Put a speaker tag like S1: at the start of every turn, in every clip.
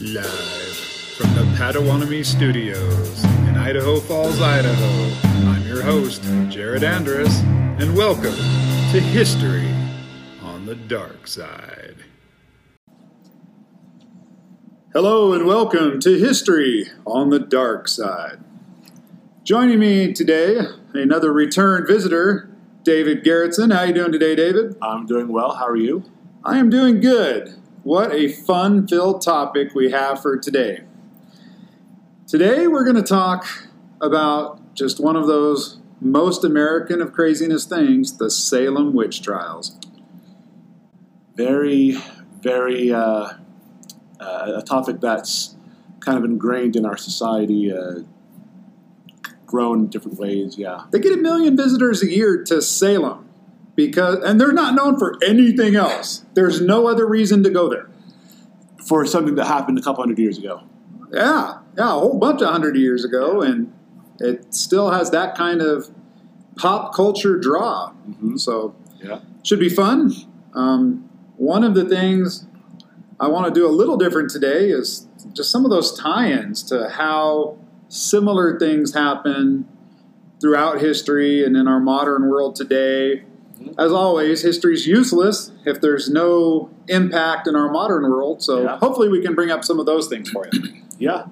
S1: Live from the Patawanami Studios in Idaho Falls, Idaho, I'm your host, Jared Andrus, and welcome to History on the Dark Side. Hello and welcome to History on the Dark Side. Joining me today, another return visitor, David Garrettson. How you doing today, David?
S2: I'm doing well. How are you?
S1: I am doing good. What a fun filled topic we have for today. Today, we're going to talk about just one of those most American of craziness things the Salem witch trials.
S2: Very, very uh, uh, a topic that's kind of ingrained in our society, uh, grown different ways. Yeah.
S1: They get a million visitors a year to Salem because, and they're not known for anything else. There's no other reason to go there.
S2: For something that happened a couple hundred years ago.
S1: Yeah, yeah, a whole bunch of hundred years ago, and it still has that kind of pop culture draw.
S2: Mm-hmm.
S1: So,
S2: Yeah.
S1: should be fun. Um, one of the things I want to do a little different today is just some of those tie-ins to how similar things happen throughout history and in our modern world today. As always, history's useless if there's no impact in our modern world. So
S2: Yeah.
S1: hopefully we can bring up some of those things for you.
S2: Yeah.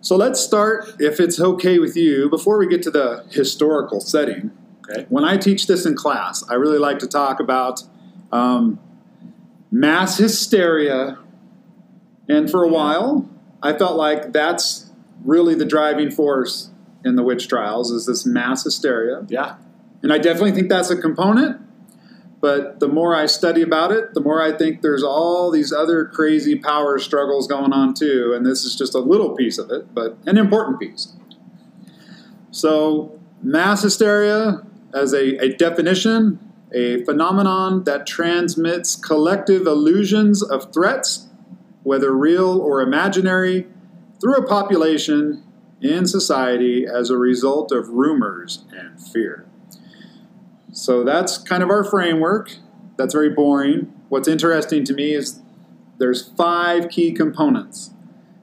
S1: So let's start, if it's okay with you, before we get to the historical setting.
S2: Okay.
S1: When I teach this in class, I really like to talk about um, mass hysteria. And for a while, I felt like that's really the driving force in the witch trials is this mass hysteria.
S2: Yeah.
S1: And I definitely think that's a component. But the more I study about it, the more I think there's all these other crazy power struggles going on too. And this is just a little piece of it, but an important piece. So, mass hysteria, as a, a definition, a phenomenon that transmits collective illusions of threats, whether real or imaginary, through a population in society as a result of rumors and fear. So that's kind of our framework. That's very boring. What's interesting to me is there's five key components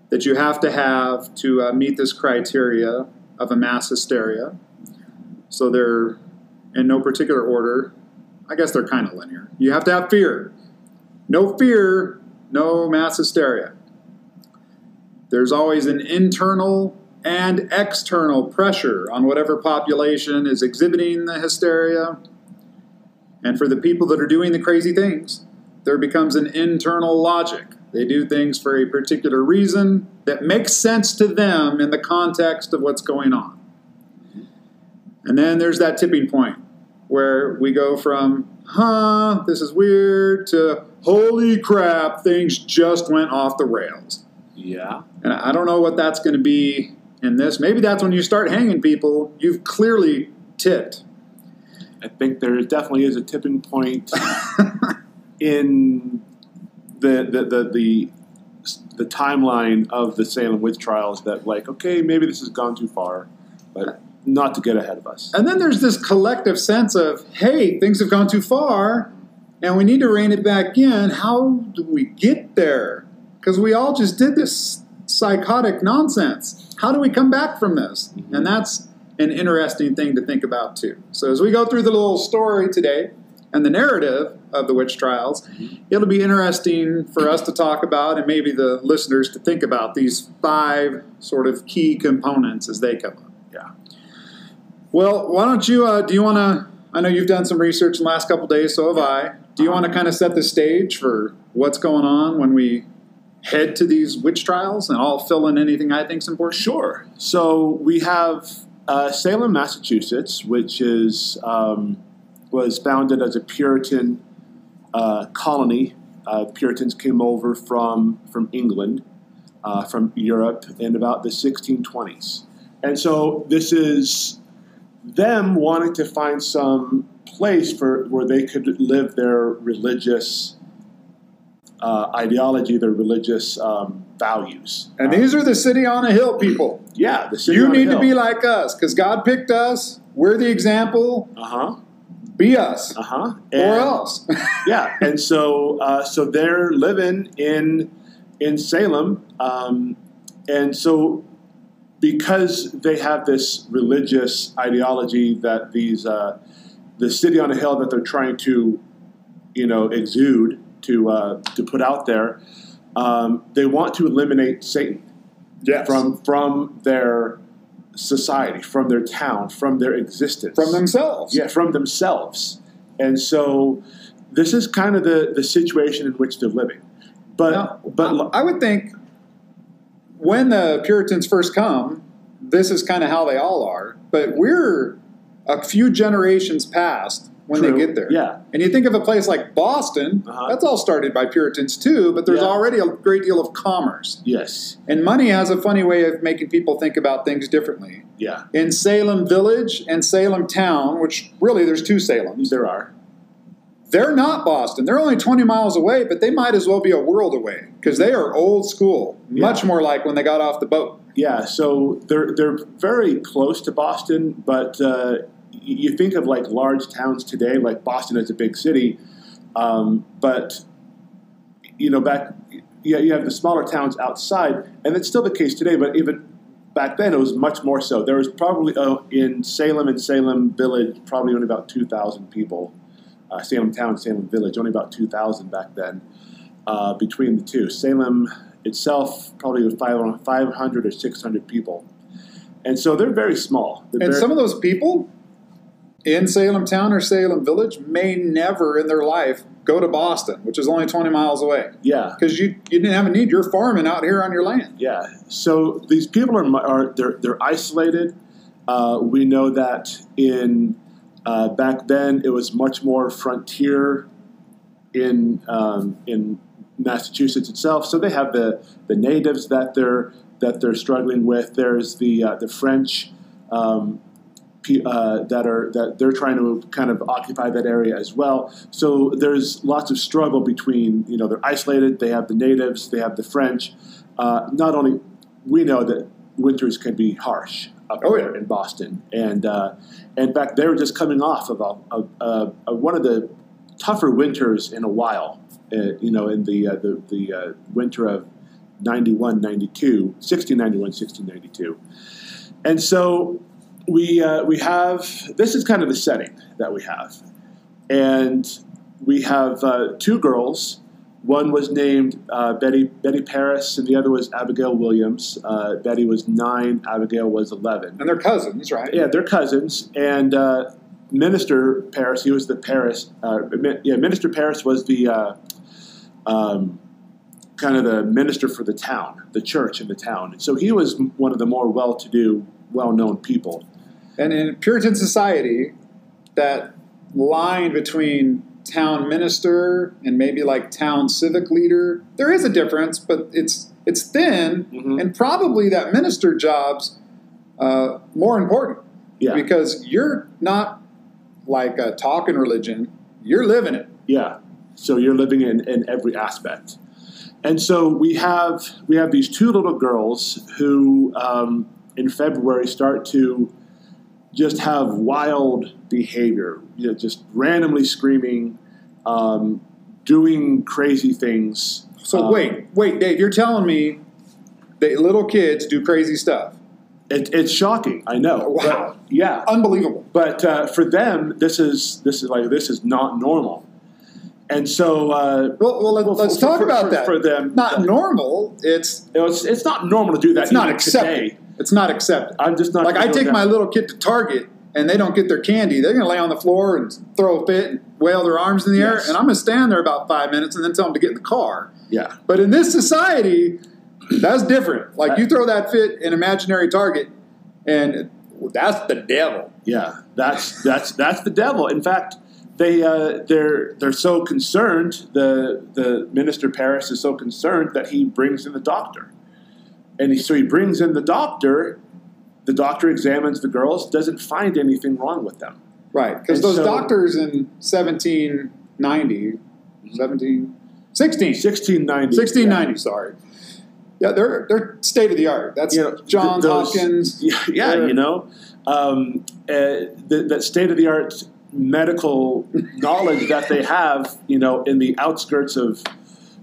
S1: that you have to have to uh, meet this criteria of a mass hysteria. So they're in no particular order. I guess they're kind of linear. You have to have fear. No fear, no mass hysteria. There's always an internal and external pressure on whatever population is exhibiting the hysteria. And for the people that are doing the crazy things, there becomes an internal logic. They do things for a particular reason that makes sense to them in the context of what's going on. And then there's that tipping point where we go from, huh, this is weird, to holy crap, things just went off the rails.
S2: Yeah.
S1: And I don't know what that's going to be in this. Maybe that's when you start hanging people. You've clearly tipped.
S2: I think there definitely is a tipping point in the the, the the the timeline of the Salem witch trials that like okay maybe this has gone too far, but not to get ahead of us.
S1: And then there's this collective sense of, hey, things have gone too far and we need to rein it back in. How do we get there? Because we all just did this psychotic nonsense. How do we come back from this? And that's an interesting thing to think about too. So as we go through the little story today and the narrative of the witch trials, it'll be interesting for us to talk about and maybe the listeners to think about these five sort of key components as they come up.
S2: Yeah.
S1: Well, why don't you? Uh, do you want to? I know you've done some research in the last couple days, so have I. Do you want to kind of set the stage for what's going on when we head to these witch trials, and I'll fill in anything I think's important.
S2: Sure. So we have uh, Salem, Massachusetts, which is um, was founded as a Puritan uh, colony. Uh, Puritans came over from from England, uh, from Europe, in about the 1620s, and so this is them wanting to find some place for where they could live their religious uh, ideology, their religious um, values.
S1: And these are the city on a hill people.
S2: Yeah, the city
S1: You
S2: on a
S1: need to be like us because God picked us. We're the example.
S2: Uh huh.
S1: Be us,
S2: Uh huh.
S1: or else.
S2: yeah, and so uh, so they're living in in Salem, um, and so because they have this religious ideology that these uh, the city on a hill that they're trying to, you know, exude to uh, to put out there, um, they want to eliminate Satan
S1: Yes.
S2: from from their society, from their town, from their existence,
S1: from themselves.
S2: yeah, from themselves. And so this is kind of the, the situation in which they're living. But
S1: Now,
S2: but
S1: I would think when the Puritans first come, this is kind of how they all are. But we're a few generations past when
S2: True.
S1: they get there.
S2: Yeah.
S1: And you think of a place like Boston,
S2: Uh-huh.
S1: that's all started by Puritans too, but there's
S2: Yeah.
S1: already a great deal of commerce.
S2: yes,
S1: And money has a funny way of making people think about things differently.
S2: yeah,
S1: In Salem Village and Salem Town, which really there's two Salems,
S2: there are.
S1: they're not Boston. They're only 20 miles away, but they might as well be a world away because they are old school, much
S2: Yeah.
S1: more like when they got off the boat.
S2: Yeah, so they're they're very close to Boston, but uh, you think of like large towns today, like Boston is a big city, um, but you know back yeah you have the smaller towns outside, and it's still the case today. But even back then, it was much more so. There was probably uh, in Salem and Salem Village probably only about two thousand people. Uh, Salem Town, Salem Village, only about two thousand back then. Uh, between the two, Salem itself probably was 500 or 600 people. And so they're very small. They're
S1: And
S2: very-
S1: some of those people in Salem Town or Salem Village may never in their life go to Boston, which is only 20 miles away.
S2: yeah,
S1: Because you, you didn't have a need. You're farming out here on your land.
S2: yeah. So these people are, are they're, they're isolated. Uh, we know that in uh, back then it was much more frontier in um, in Massachusetts itself. So they have the, the natives that they're that they're struggling with. There's the uh, the French um, uh, that are that they're trying to kind of occupy that area as well. So there's lots of struggle between you know they're isolated. They have the natives. They have the French. Uh, not only we know that winters can be harsh up
S1: Oh,
S2: there
S1: yeah.
S2: in Boston, and uh, in fact they were just coming off of a, a, a, one of the tougher winters in a while. Uh, you know, in the uh, the, the uh, winter of 91, 92, 1691, 1692. And so we, uh, we have, this is kind of the setting that we have. And we have uh, two girls. One was named uh, Betty, Betty Parris, and the other was Abigail Williams. Uh, Betty was nine, Abigail was 11.
S1: And they're cousins, right?
S2: Yeah, they're cousins. And uh, Minister Parris, he was the Parris. Uh, yeah, Minister Parris was the uh, um, kind of the minister for the town, the church in the town. And so he was one of the more well-to-do, well-known people.
S1: And in Puritan society, that line between town minister and maybe like town civic leader, there is a difference, but it's it's thin,
S2: Mhm.
S1: and probably that minister job's uh, more important
S2: Yeah,
S1: because you're not like a talking religion; you're living it.
S2: yeah. So you're living in, in every aspect. And so we have we have these two little girls who, um, in February, start to just have wild behavior, you know, just randomly screaming, um, doing crazy things.
S1: So
S2: Um,
S1: wait, wait, Dave, you're telling me that little kids do crazy stuff?
S2: It, it's shocking, I know.
S1: Wow.
S2: But, yeah,
S1: Unbelievable.
S2: but uh, for them, this is this is like this is not normal. And so, uh,
S1: Well, well let,
S2: Well,
S1: us
S2: for-
S1: talk
S2: for-
S1: about
S2: for-
S1: that.
S2: for them,
S1: not
S2: uh,
S1: normal. It's
S2: it's, it's not normal to do that.
S1: it's not accepted.
S2: today.
S1: It's not accepted.
S2: I'm just not
S1: like I take
S2: down-
S1: my little kid to Target and they don't get their candy, they're gonna lay on the floor and throw a fit and wail their arms in the air, and I'm gonna stand there about five minutes and then tell them to get in the car.
S2: yeah.
S1: But in this society, that's different. Like you throw that fit in imaginary Target, and that's the devil.
S2: Yeah, that's that's that's the devil. In fact, they uh, they're they're so concerned. The the minister Parris is so concerned that he brings in the doctor, and he, so he brings in the doctor. The doctor examines the girls, doesn't find anything wrong with them.
S1: Right. Because those
S2: so-
S1: doctors in 1790, 17, 16,
S2: 1690.
S1: 1690, sorry. Yeah, they're they're state of the art. That's
S2: You know,
S1: Johns
S2: th- those-
S1: Hopkins.
S2: Yeah, yeah you know, um, uh, th- that state of the art medical knowledge that they have, you know, in the outskirts of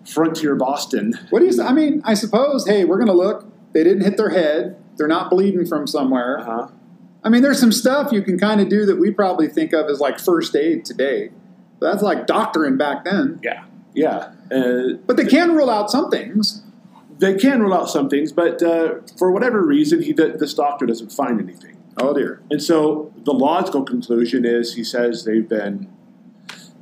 S2: frontier Boston.
S1: What do you? I mean, I suppose. Hey, we're going to look. They didn't hit their head. They're not bleeding from somewhere.
S2: Uh-huh.
S1: I mean, there's some stuff you can kind of do that we probably think of as like first aid today. But that's like doctoring back then.
S2: Yeah, yeah. Uh,
S1: But they can rule out some things.
S2: they can rule out some things, but uh, for whatever reason, he this doctor doesn't find anything.
S1: Oh dear.
S2: And so the logical conclusion is he says they've been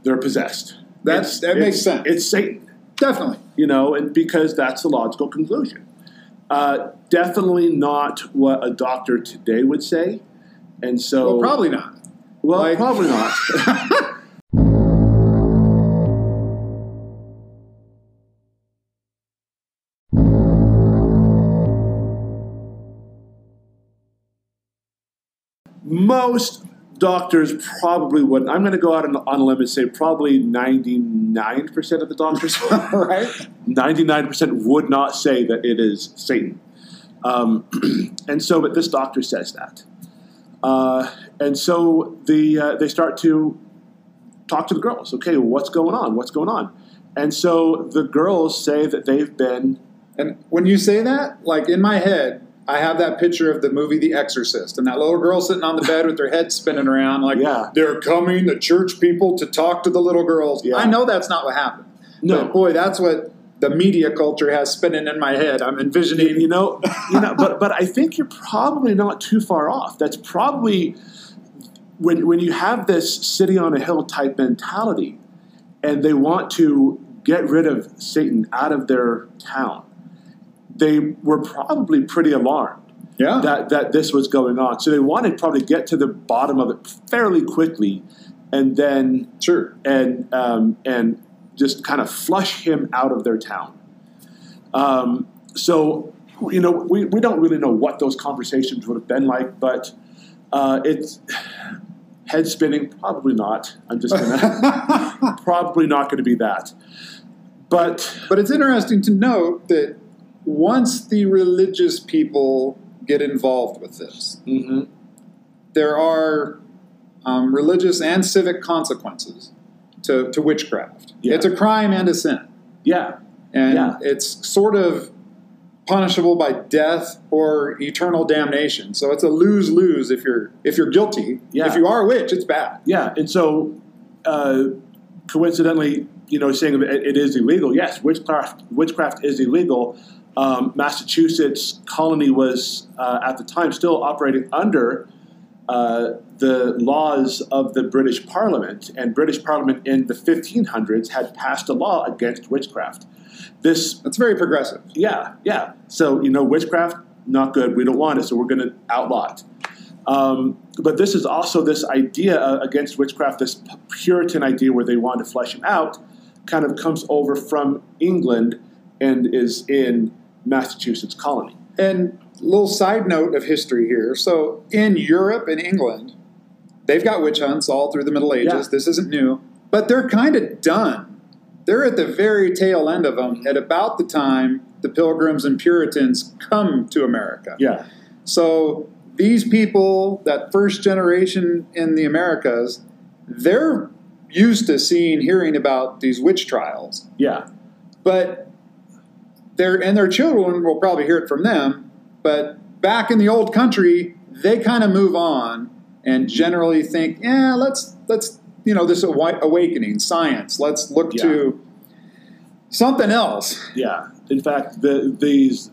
S2: they're possessed.
S1: That's-
S2: It's-
S1: that makes sense.
S2: It's Satan,
S1: Definitely.
S2: you know, and because that's the logical conclusion. Uh, definitely not what a doctor today would say. And so
S1: Well, probably not.
S2: well,
S1: like-
S2: probably not. Most doctors probably wouldn't. I'm going to go out on, on a limb and say probably 99% of the doctors,
S1: right?
S2: 99% would not say that it is Satan. Um, and so, but this doctor says that. Uh, and so the, uh, they start to talk to the girls. Okay, what's going on? What's going on? And so the girls say that they've been
S1: And when you say that, like in my head, I have that picture of the movie The Exorcist, and that little girl sitting on the bed with her head spinning around, like
S2: Yeah.
S1: they're coming, the church people, to talk to the little girls.
S2: Yeah.
S1: I know that's not what happened.
S2: No.
S1: but boy, that's what the media culture has spinning in my head. I'm envisioning.
S2: you know, you know, but but I think you're probably not too far off. That's probably when when you have this city on a hill type mentality, and they want to get rid of Satan out of their town. They were probably pretty alarmed
S1: yeah,
S2: that that this was going on, so they wanted to probably get to the bottom of it fairly quickly, and then
S1: sure.
S2: and um, and just kind of flush him out of their town. Um, so you know we, we don't really know what those conversations would have been like, but uh, it's head spinning. Probably not. I'm just gonna probably not going to be that. But
S1: But it's interesting to note that once the religious people get involved with this,
S2: mhm,
S1: there are um, religious and civic consequences to, to witchcraft.
S2: Yeah.
S1: It's a crime and a sin.
S2: yeah,
S1: And
S2: Yeah.
S1: it's sort of punishable by death or eternal damnation. So it's a lose lose if you're if you're guilty.
S2: Yeah.
S1: If you are a witch, it's bad.
S2: yeah, and so uh, coincidentally, you know, saying it, it is illegal. Yes, witchcraft witchcraft is illegal. Um, Massachusetts colony was uh, at the time still operating under uh, the laws of the British Parliament, and British Parliament in the 1500s had passed a law against witchcraft. This
S1: That's very progressive.
S2: yeah, yeah. So you know, witchcraft not good. We don't want it, so we're going to outlaw it. Um, but this is also this idea uh, against witchcraft, this Puritan idea where they want to flesh it out, kind of comes over from England and is in Massachusetts colony.
S1: And little side note of history here. So in Europe and England, they've got witch hunts all through the Middle Ages.
S2: Yeah.
S1: This isn't new, but they're kind of done. They're at the very tail end of them at about the time the Pilgrims and Puritans come to America.
S2: Yeah,
S1: So these people, that first generation in the Americas, they're used to seeing, hearing about these witch trials
S2: yeah,
S1: but their and their children will probably hear it from them. But back in the old country, they kind of move on and generally think, yeah, let's let's you know this awakening science. Let's look
S2: Yeah.
S1: to something else.
S2: yeah. In fact, the, these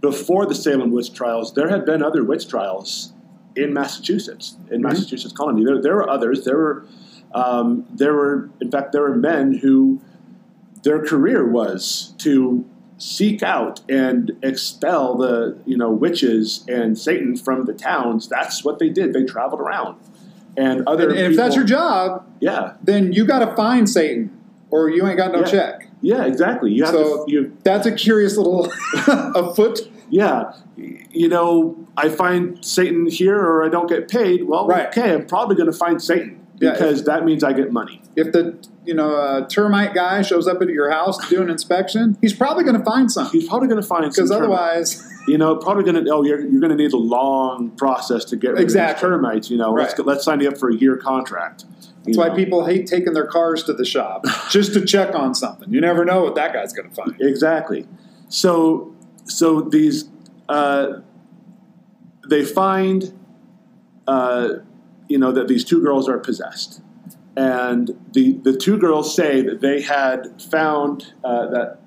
S2: before the Salem witch trials, there had been other witch trials in Massachusetts, in
S1: Mhm.
S2: Massachusetts colony. There, there were others. There were, um, there were, in fact, there were men who their career was to seek out and expel the you know witches and Satan from the towns. That's what they did. They traveled around, and other
S1: And, and if that's your job,
S2: yeah,
S1: then you got to find Satan, or you ain't got no
S2: Yeah.
S1: check.
S2: yeah, exactly. You have
S1: So-
S2: to you
S1: That's a curious little a foot.
S2: yeah, you know, I find Satan here or I don't get paid. Well,
S1: Right.
S2: okay, I'm probably going to find Satan
S1: Yeah,
S2: because that means I get money.
S1: If the you know uh, termite guy shows up at your house to do an inspection, he's probably going to find something
S2: He's probably going to find
S1: because otherwise.
S2: you know, probably going to. Oh, you're, you're going to need a long process to get rid
S1: Exactly.
S2: of these termites. You know, let's let's sign you up for a year contract.
S1: That's why people hate taking their cars to the shop just to check on something. You never know what that guy's going to find.
S2: Exactly. So, so these uh, they find, uh, you know, that these two girls are possessed, and the the two girls say that they had found uh, that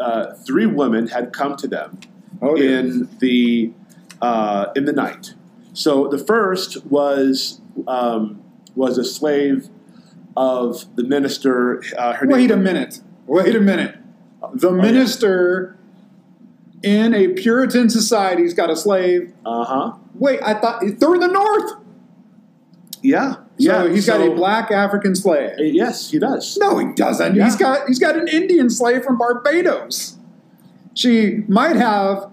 S2: uh, three women had come to them
S1: Oh, yeah.
S2: in the uh, in the night. So the first was um, was a slave of the minister. Uh, her
S1: Wait a minute. Wait a minute. The
S2: Oh,
S1: minister in a Puritan society's got a slave.
S2: Uh huh.
S1: Wait, I thought they're in the North.
S2: Yeah.
S1: So
S2: yeah.
S1: he's got a black African slave.
S2: Uh, Yes, he does.
S1: No, he doesn't.
S2: Yeah.
S1: He's got he's got an Indian slave from Barbados. She might have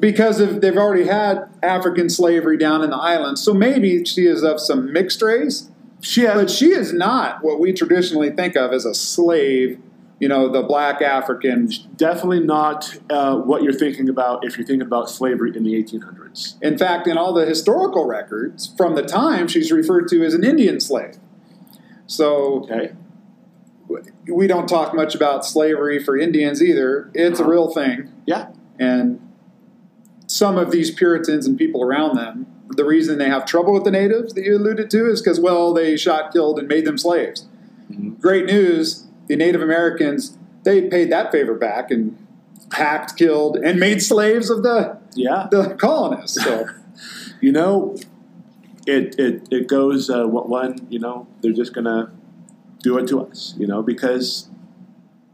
S1: because of they've already had African slavery down in the islands. So maybe she is of some mixed race,
S2: She
S1: but she is not what we traditionally think of as a slave. You know, the black African.
S2: Definitely not uh, what you're thinking about if you're thinking about slavery in the 1800s.
S1: In fact, in all the historical records from the time, she's referred to as an Indian slave. So
S2: Okay.
S1: we don't talk much about slavery for Indians either. It's a
S2: Uh-huh.
S1: real thing.
S2: Yeah.
S1: And some of these Puritans and people around them, the reason they have trouble with the natives that you alluded to is because, well, they shot, killed, and made them slaves.
S2: Mhm.
S1: Great news the Native Americans, they paid that favor back and hacked, killed, and made slaves of the,
S2: Yeah.
S1: the colonists. So,
S2: You know, it it it goes uh, what one. You know, they're just gonna do it to us. You know, because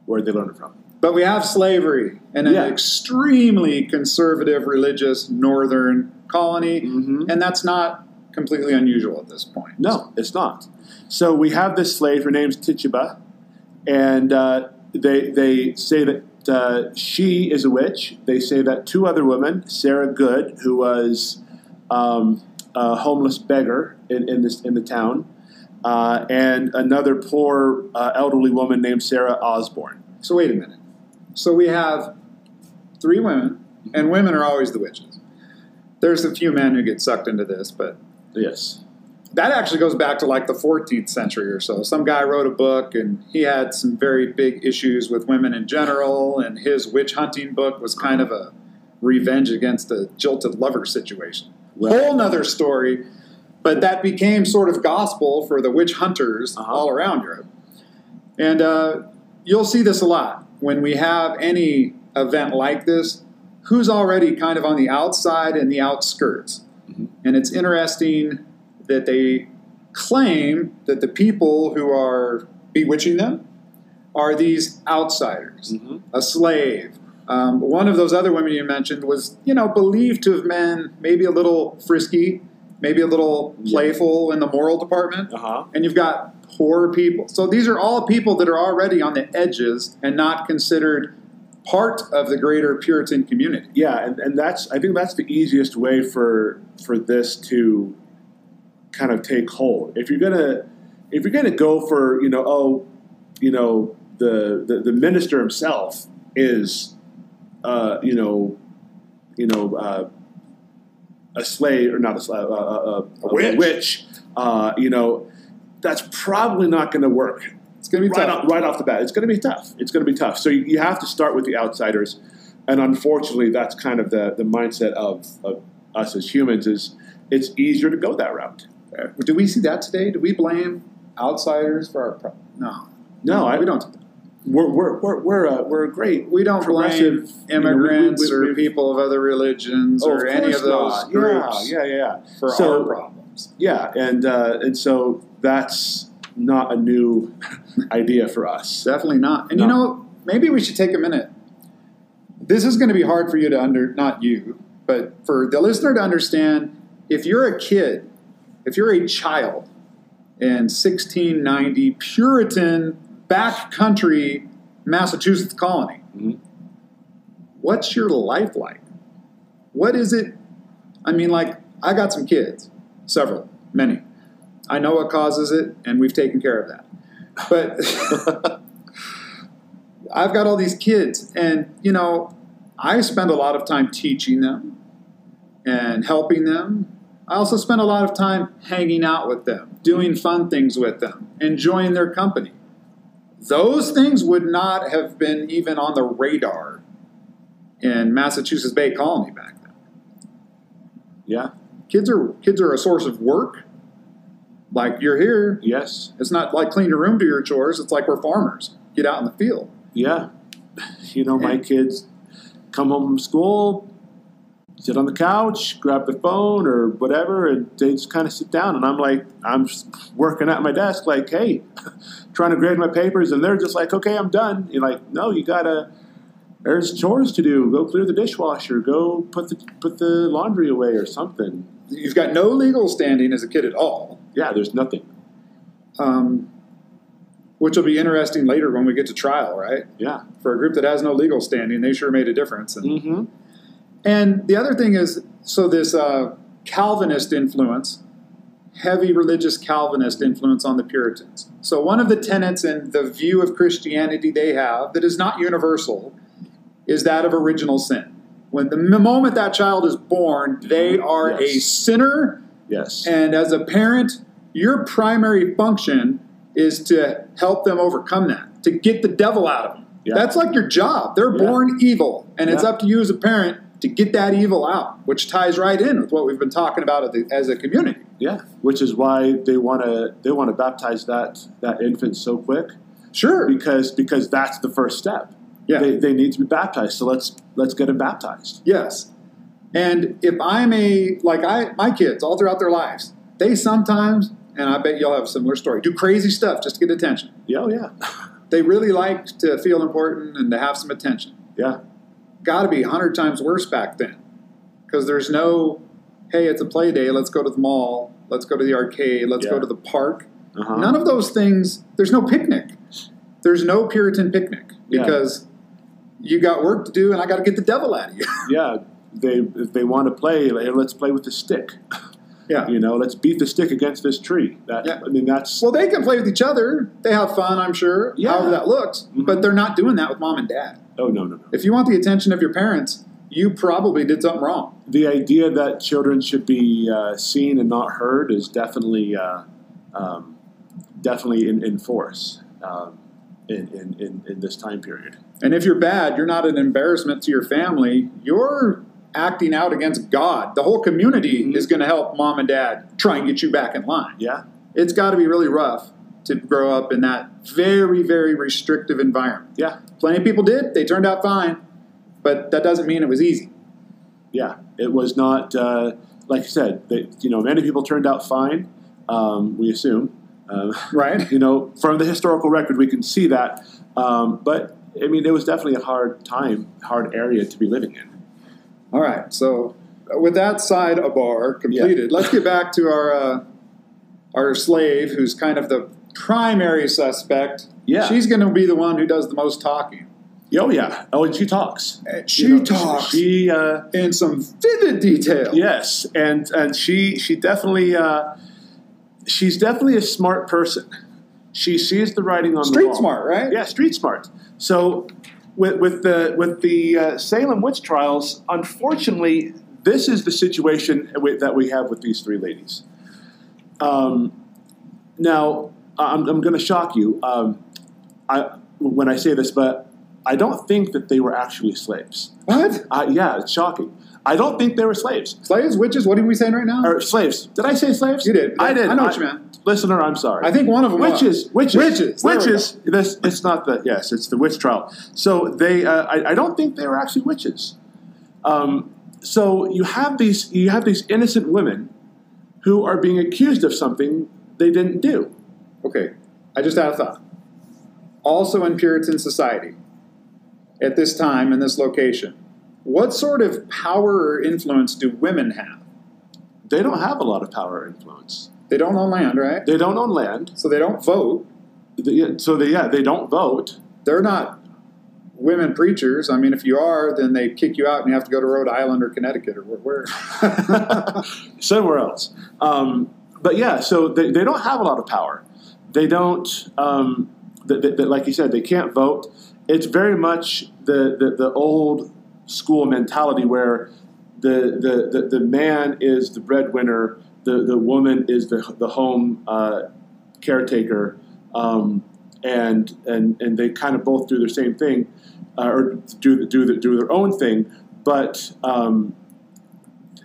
S2: where they learn it from.
S1: but we have slavery in an
S2: Yeah.
S1: extremely conservative religious northern colony,
S2: Mm-hmm.
S1: and that's not completely unusual at this point.
S2: No, it's not. So we have this slave. Her name's Tituba, and uh, they they say that uh, she is a witch. They say that two other women, Sarah Good, who was um, a homeless beggar in, in this in the town, uh, and another poor uh, elderly woman named Sarah Osborne.
S1: So wait a minute. So we have three women, and women are always the witches. There's a few men who get sucked into this, but
S2: Yes.
S1: That actually goes back to like the 14th century or so. Some guy wrote a book, and he had some very big issues with women in general, and his witch hunting book was kind of a revenge against a jilted lover situation.
S2: Right.
S1: Whole nother story, but that became sort of gospel for the witch hunters
S2: Uh-huh.
S1: all around Europe. And uh, you'll see this a lot when we have any event like this. Who's already kind of on the outside and the outskirts?
S2: Mhm.
S1: And it's interesting that they claim that the people who are bewitching them are these outsiders,
S2: Mm-hmm.
S1: a slave. Um, one of those other women you mentioned was, you know, believed to have been maybe a little frisky, maybe a little playful in the moral department
S2: Uh huh.
S1: and you've got poor people. So these are all people that are already on the edges and not considered part of the greater Puritan community.
S2: Yeah, and, and that's I think that's the easiest way for for this to kind of take hold. If you're gonna if you're gonna go for you know oh you know the the, the minister himself is uh, you know you know uh, a slave or not a slave uh, uh, uh,
S1: A witch.
S2: witch uh, you know that's probably not going to work
S1: It's going to be
S2: right
S1: tough.
S2: off, right off the bat. It's going to be tough. It's going to be tough. So you, you have to start with the outsiders, and unfortunately, that's kind of the, the mindset of, of us as humans. Is it's easier to go that route.
S1: Uh, Do we see that today? Do we blame outsiders for our problem? No.
S2: No, I,
S1: we don't.
S2: We're we're we're we're a, we're a great.
S1: We don't blame
S2: Progressive, you know, we-
S1: immigrants
S2: we- we-
S1: or people of other religions
S2: Oh,
S1: or
S2: of
S1: any of those
S2: not.
S1: groups
S2: Yeah, yeah, yeah.
S1: for
S2: So-
S1: our problems.
S2: Yeah, and uh, and so that's not a new idea for us.
S1: Definitely not. And
S2: No.
S1: you know, maybe we should take a minute. This is going to be hard for you to under, not you, but for the listener to understand. If you're a kid, if you're a child in 1690 Puritan backcountry Massachusetts colony,
S2: Mhm.
S1: what's your life like? What is it? I mean, like, I got some kids, several, many. I know what causes it, and we've taken care of that. But I've got all these kids, and you know, I spend a lot of time teaching them and helping them. I also spent a lot of time hanging out with them, doing fun things with them, enjoying their company. Those things would not have been even on the radar in Massachusetts Bay Colony back then.
S2: Yeah.
S1: Kids are kids are a source of work. Like you're here,
S2: Yes.
S1: it's not like clean your room, do your chores. It's like we're farmers. Get out in the field.
S2: Yeah. You know, my kids come home from school, sit on the couch, grab the phone or whatever, and they just kind of sit down. And I'm like, I'm just working at my desk, like, hey, trying to grade my papers. And they're just like, okay, I'm done. You're like, no, you got to, there's chores to do. Go clear the dishwasher. Go put the, put the laundry away or something.
S1: You've got no legal standing as a kid at all.
S2: Yeah, there's nothing.
S1: Um, which will be interesting later when we get to trial, right?
S2: Yeah.
S1: For a group that has no legal standing, they sure made a difference. And,
S2: Mm-hmm.
S1: And the other thing is, so this uh, Calvinist influence, heavy religious Calvinist influence on the Puritans. So one of the tenets in the view of Christianity they have that is not universal is that of original sin. When the moment that child is born, they are a sinner
S2: Yes.
S1: and as a parent, your primary function is to help them overcome that, to get the devil out of them.
S2: Yeah.
S1: That's like your job. They're
S2: Yeah.
S1: born evil, and it's up to you as a parent to get that evil out, which ties right in with what we've been talking about as a community.
S2: yeah. Which is why they want to they want to baptize that that infant so quick
S1: Sure.
S2: because because that's the first step.
S1: Yeah.
S2: They, they need to be baptized. So let's let's get them baptized.
S1: Yes. And if I'm a like I my kids all throughout their lives, they sometimes, and I bet y'all have a similar story, do crazy stuff just to get attention.
S2: Yeah, oh, yeah,
S1: They really like to feel important and to have some attention.
S2: yeah,
S1: got to be hundred times worse back then because there's no hey it's a play day let's go to the mall let's go to the arcade let's
S2: Yeah.
S1: go to the park
S2: uh-huh.
S1: none of those things there's no picnic there's no puritan picnic
S2: Yeah.
S1: because you got work to do and i got to get the devil out of you
S2: yeah. They if they want to play, let's play with the stick.
S1: yeah
S2: You know, let's beat the stick against this tree. That
S1: Yeah.
S2: I mean, that's
S1: well they can play with each other they have fun i'm sure
S2: Yeah.
S1: however that looks
S2: Mhm.
S1: but they're not doing that with mom and dad
S2: oh no no no.
S1: if you want the attention of your parents you probably did something wrong
S2: The idea that children should be uh, seen and not heard is definitely uh, um, definitely in, in force um, in, in, in, this time period.
S1: And if you're bad, you're not an embarrassment to your family. You're acting out against God. The whole community
S2: Mhm.
S1: is going to help mom and dad try and get you back in line.
S2: Yeah,
S1: It's got to be really rough to grow up in that very, very restrictive environment.
S2: yeah,
S1: Plenty of people did, they turned out fine, but that doesn't mean it was easy.
S2: yeah. It was not uh, like you said. They, you know, many people turned out fine. Um, we assume. Uh,
S1: Right?
S2: you know, from the historical record, we can see that. Um, but I mean, it was definitely a hard time, hard area to be living in.
S1: All right. So, uh, with that side of bar completed, let's get back to our uh, our slave, who's kind of the primary suspect.
S2: Yeah.
S1: She's going to be the one who does the most talking.
S2: Oh yeah. Oh, and she talks.
S1: And she
S2: You know,
S1: talks
S2: She. Uh,
S1: in some vivid detail.
S2: Yes, and and she she definitely uh, she's definitely a smart person. She sees the writing on the
S1: Street smart, right?
S2: Yeah, street smart. So with with the with the uh, Salem witch trials, unfortunately, this is the situation that we have with these three ladies. Um, now, I'm, I'm going to shock you um, I, when I say this, but I don't think that they were actually slaves.
S1: What?
S2: Uh, yeah, it's shocking. I don't think they were slaves.
S1: Slaves, witches, what are we saying right now?
S2: Or slaves. Did I say slaves?
S1: You did.
S2: I did.
S1: I know what you meant.
S2: Listener, I'm sorry.
S1: I think one of them
S2: witches,
S1: was.
S2: witches,
S1: Witches. There
S2: witches. This it's not the yes, it's the witch trial. So they, uh, I, I don't think they were actually witches. Um, so you have these, you have these innocent women who are being accused of something they didn't do.
S1: Okay, I just had a thought. Also in Puritan society, at this time in this location, what sort of power or influence do women have?
S2: They don't have a lot of power or influence.
S1: They don't own land, right?
S2: They don't own land.
S1: So they don't vote.
S2: They- So they, yeah, they don't vote.
S1: They're not women preachers. I mean, if you are, then they kick you out and you have to go to Rhode Island or Connecticut or where. where.
S2: somewhere else. Um, but yeah, so they, they don't have a lot of power. They don't, um, th th th- like you said, they can't vote. It's very much the, the, the old school mentality where the, the, the, the man is the breadwinner, the, the woman is the, the home uh, caretaker, um, and, and, and they kind of both do the same thing, uh, or do, do, the, do their own thing, but um,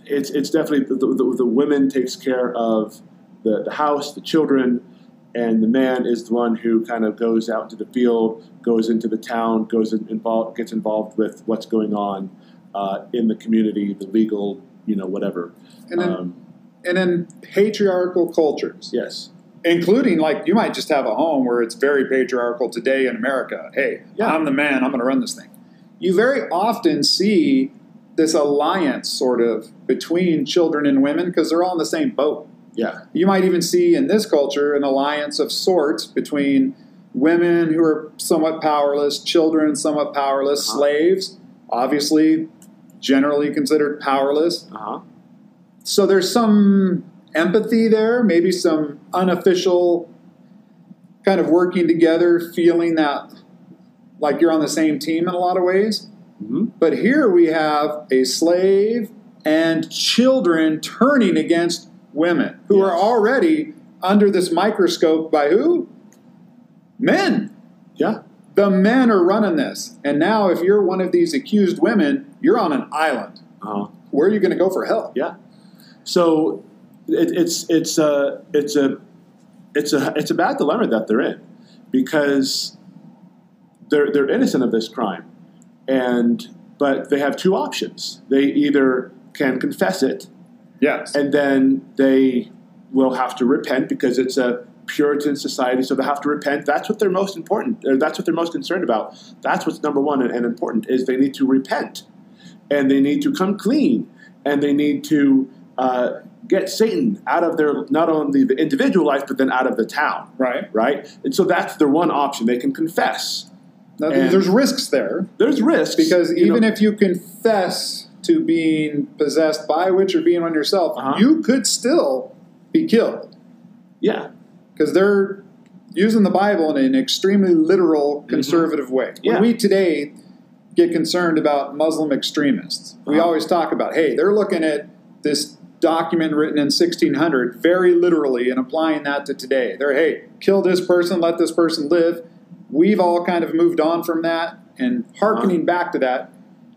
S2: it's, it's definitely the, the, the women takes care of the, the house, the children, and the man is the one who kind of goes out into the field, goes into the town, goes in, involved, gets involved with what's going on uh, in the community, the legal, you know, whatever.
S1: And then,
S2: Um,
S1: and in patriarchal cultures,
S2: yes,
S1: including like you might just have a home where it's very patriarchal today in America. Hey,
S2: Yeah.
S1: I'm the man, I'm going to run this thing. You very often see this alliance sort of between children and women because they're all in the same boat.
S2: Yeah,
S1: You might even see in this culture an alliance of sorts between women who are somewhat powerless, children somewhat powerless,
S2: Uh-huh.
S1: slaves, obviously generally considered powerless.
S2: uh huh,
S1: So there's some empathy there, maybe some unofficial kind of working together, feeling that like you're on the same team in a lot of ways.
S2: hmm
S1: But here we have a slave and children turning against women who are already under this microscope by who? Men.
S2: yeah,
S1: The men are running this. And now, if you're one of these accused women, you're on an island.
S2: uh huh.
S1: Where are you going to go for help?
S2: Yeah. So it, it's it's a it's a it's a it's a bad dilemma that they're in because they're they're innocent of this crime, and but they have two options. They either can confess it,
S1: Yes.
S2: and then they will have to repent because it's a Puritan society, so they have to repent. That's what they're most important. Or that's what they're most concerned about. That's what's number one and, and important is they need to repent, and they need to come clean, and they need to uh, get Satan out of their not only the individual life but then out of the town,
S1: right.
S2: right? And so that's their one option. They can confess.
S1: Now,
S2: And-
S1: there's risks there
S2: There's risks
S1: because even
S2: know-
S1: if you confess to being possessed by a witch or being on yourself,
S2: Uh-huh.
S1: you could still be killed
S2: yeah,
S1: because they're using the Bible in an extremely literal, conservative way. When
S2: Mm-hmm. Yeah.
S1: we today get concerned about Muslim extremists, we
S2: Uh-huh.
S1: always talk about, hey, they're looking at this document written in 1600 very literally and applying that to today. They're, hey, kill this person, let this person live. We've all kind of moved on from that, and hearkening back to that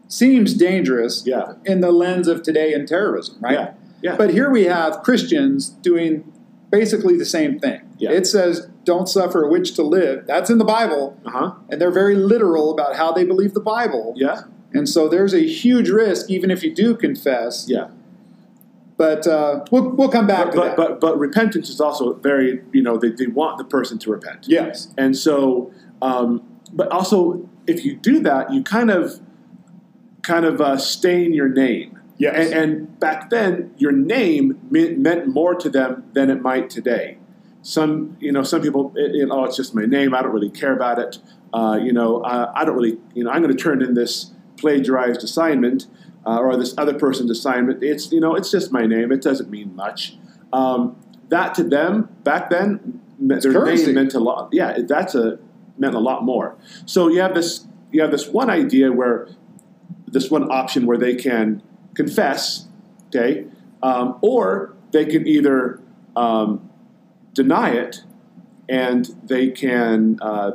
S1: seems dangerous
S2: Uh-huh. yeah,
S1: in the lens of today and terrorism, right?
S2: yeah, yeah.
S1: But here we have Christians doing basically the same thing.
S2: Yeah.
S1: It says, don't suffer a witch to live. That's in the Bible,
S2: uh huh.
S1: and they're very literal about how they believe the Bible.
S2: Yeah,
S1: And so there's a huge risk, even if you do confess.
S2: yeah.
S1: But uh, we'll, we'll come back
S2: but,
S1: to
S2: but,
S1: that.
S2: but but repentance is also very you know they, they want the person to repent
S1: yes.
S2: and so um, but also if you do that you kind of kind of uh, stain your name.
S1: Yes.
S2: and, and back then your name meant, meant more to them than it might today. Some you know some people it, it- oh it's just my name i don't really care about it. Uh, you know uh, i don't really you know i'm going to turn in this plagiarized assignment uh, or this other person's assignment. It's you know it's just my name it doesn't mean much. Um, that to them back then me- their
S1: currency.
S2: name meant a lot yeah that's a meant a lot more. So you have this you have this one idea where this one option where they can confess, okay, um, or they can either um, deny it and they can uh,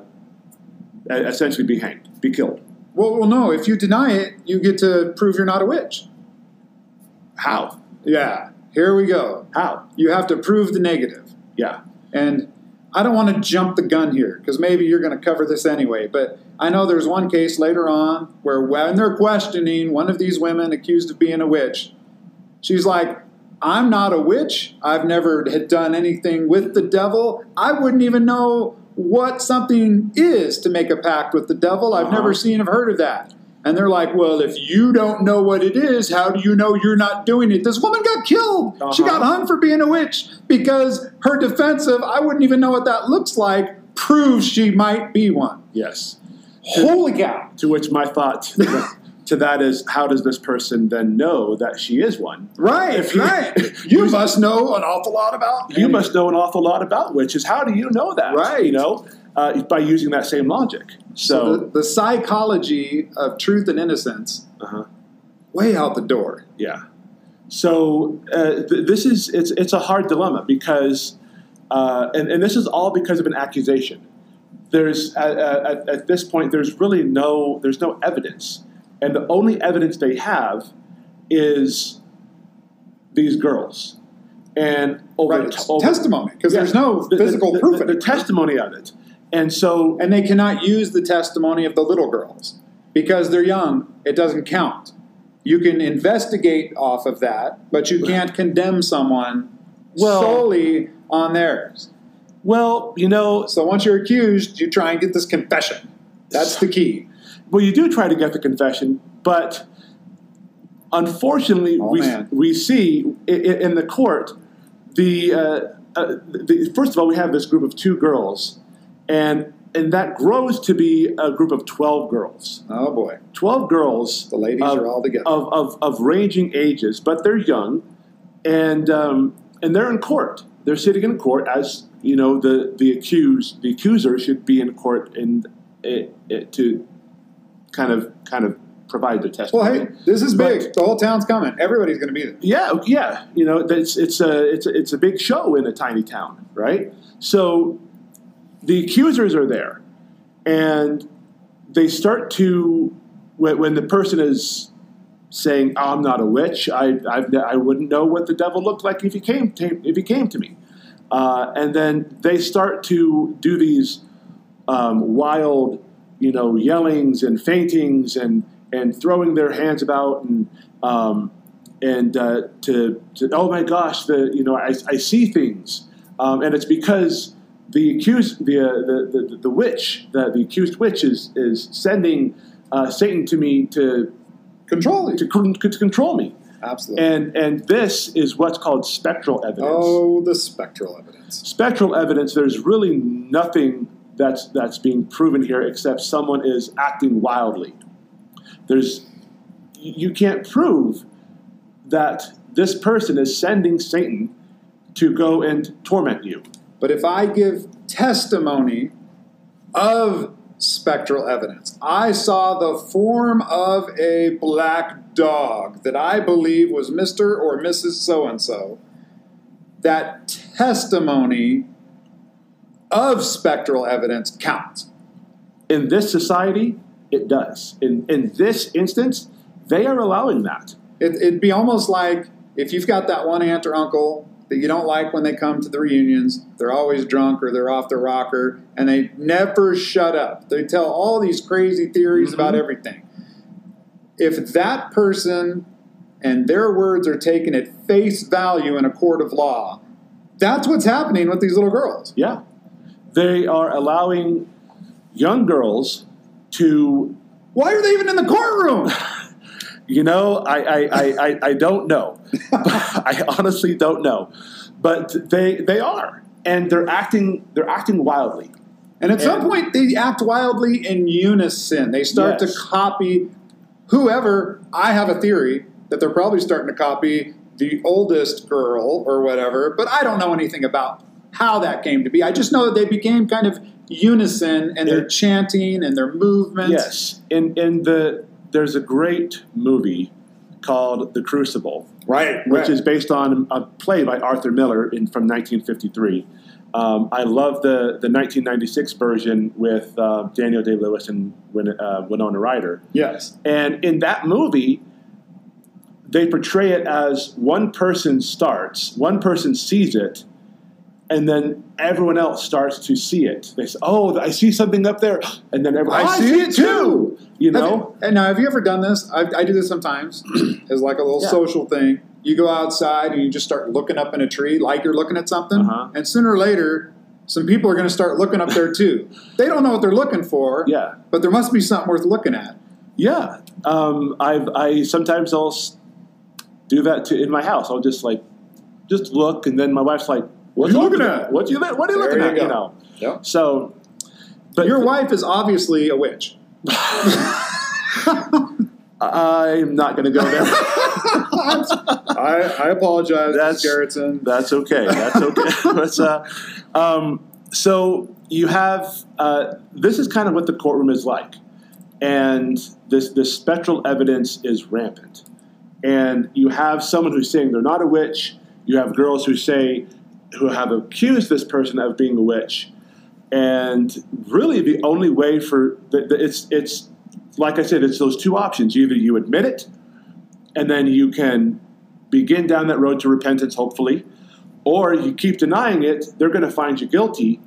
S2: essentially be hanged, be killed.
S1: Well, well, no. If you deny it, you get to prove you're not a witch.
S2: How?
S1: Yeah. Here we go.
S2: How?
S1: You have to prove the negative.
S2: Yeah.
S1: And I don't want to jump the gun here because maybe you're going to cover this anyway. But I know there's one case later on where when they're questioning one of these women accused of being a witch, she's like, I'm not a witch. I've never had done anything with the devil. I wouldn't even know what something is to make a pact with the devil. I've
S2: Uh-huh.
S1: never seen or heard of that. And they're like, well, if you don't know what it is, how do you know you're not doing it? This woman got killed. She
S2: Uh-huh.
S1: got hung for being a witch because her defensive, I wouldn't even know what that looks like, proves she might be one.
S2: Yes.
S1: Holy cow.
S2: To which my thought to that is, how does this person then know that she is one?
S1: Right,
S2: If you-
S1: right. You must know an awful lot about
S2: You must know an awful lot about witches. How do you know that?
S1: Right.
S2: You know, uh, by using that same logic.
S1: So
S2: So,
S1: the, the psychology of truth and innocence
S2: uh-huh.
S1: way out the door.
S2: Yeah. So uh, th- this is it's it's a hard dilemma because, uh, and and this is all because of an accusation. There's at, at, at this point there's really no there's no evidence, and the only evidence they have is these girls, and over,
S1: Right,
S2: over-
S1: testimony because
S2: Yeah.
S1: there's no
S2: the-
S1: physical
S2: the,
S1: proof
S2: the,
S1: of
S2: the testimony of it, and so
S1: and they cannot use the testimony of the little girls because they're young. It doesn't count. You can investigate off of that, but you can't condemn someone
S2: Well-
S1: solely on theirs.
S2: well you know
S1: So once you're accused, you try and get this confession. That's the key.
S2: Well, you do try to get the confession, but unfortunately,
S1: Oh,
S2: we,
S1: man.
S2: we see i- i- in the court the, uh, uh, the first of all we have this group of two girls, and and that grows to be a group of twelve girls.
S1: Oh boy,
S2: Twelve girls
S1: the ladies
S2: of,
S1: are all together.
S2: of, of, of ranging ages, but they're young, and um, and they're in court. They're sitting in court as you know the the accused the accuser should be in court and it, it, to kind of kind of provide their testimony.
S1: well, hey, this is
S2: But-
S1: big. The whole town's coming. Everybody's going to be there.
S2: Yeah, yeah. You know, it's it's a it's a, it's a big show in a tiny town, right? So the accusers are there, and they start to when, when the person is saying, "I'm not a witch. I I've, I wouldn't know what the devil looked like if he came to, if he came to me," uh, and then they start to do these um, wild, you know, yellings and faintings and and throwing their hands about and um, and uh, to, to oh my gosh, the you know I, I see things, um, and it's because the accused the, uh, the, the the witch the, the accused witch is is sending uh, Satan to me to
S1: Control you.
S2: to, to control me,
S1: Absolutely.
S2: and and this is what's called spectral evidence
S1: oh, the spectral evidence.
S2: spectral evidence, there's really nothing that's that's being proven here except someone is acting wildly. There's you can't prove that this person is sending Satan to go and torment you.
S1: But if I give testimony of spectral evidence, I saw the form of a black dog that I believe was Mr. or Mrs. So and so, that testimony of spectral evidence counts.
S2: In this society, it does. In in this instance, they are allowing that.
S1: It, it'd be almost like if you've got that one aunt or uncle that you don't like when they come to the reunions, they're always drunk or they're off their rocker, and they never shut up. They tell all these crazy theories
S2: Mhm.
S1: about everything. If that person and their words are taken at face value in a court of law, that's what's happening with these little girls.
S2: Yeah. They are allowing young girls to
S1: Why are they even in the courtroom?
S2: You know, I, I, I, I, don't know. I honestly don't know. But they they are. And they're acting they're acting wildly.
S1: And at some point, they act wildly in unison. They start
S2: Yes.
S1: to copy whoever. I have a theory that they're probably starting to copy the oldest girl or whatever, but I don't know anything about how that came to be. I just know that they became kind of unison and their
S2: Yeah.
S1: chanting and their movements.
S2: Yes. In in the there's a great movie called The Crucible,
S1: Right.
S2: which
S1: right.
S2: is based on a play by Arthur Miller in, from 1953. Um, I love the, the 1996 version with uh, Daniel Day Lewis and Win, uh, Winona Ryder.
S1: yes.
S2: And in that movie, they portray it as one person starts, one person sees it, and then everyone else starts to see it. They say, "Oh, I see something up there," and then everyone,
S1: I
S2: "Oh, I,
S1: see
S2: see
S1: it
S2: it too. You know,
S1: you- and now, have you ever done this? I, I do this sometimes as like a little
S2: Yeah.
S1: social thing. You go outside and you just start looking up in a tree like you're looking at something,
S2: Uh-huh.
S1: and sooner or later, some people are going to start looking up there too. they don't know what they're looking for,
S2: yeah,
S1: but there must be something worth looking at.
S2: yeah. Um, I I sometimes I'll do that to, in my house. I'll just like just look, and then my wife's like,
S1: What
S2: "What's
S1: you looking at?"
S2: What you What are you looking at?" You know.
S1: Yep.
S2: So, but
S1: Your wife is obviously a witch.
S2: I'm not going to go there.
S1: I, I apologize,
S2: That's-
S1: Garrettson.
S2: That's okay. That's okay. Uh, um, so you have uh, this is kind of what the courtroom is like, and this this spectral evidence is rampant. and you have someone who's saying they're not a witch. You have girls who say who have accused this person of being a witch, and really the only way for the, the, it's it's like I said, it's those two options. Either you admit it, and then you can begin down that road to repentance, hopefully, or you keep denying it. They're going to find you guilty,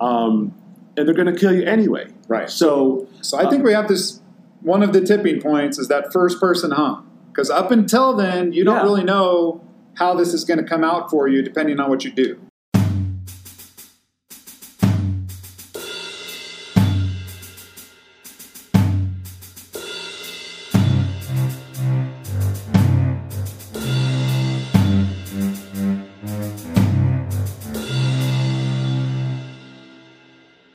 S2: um, and they're going to kill you anyway.
S1: Right.
S2: So,
S1: So I think we have this. One of the tipping points is that first person huh? Because up until then, you don't really know how this is going to come out for you, depending on what you do.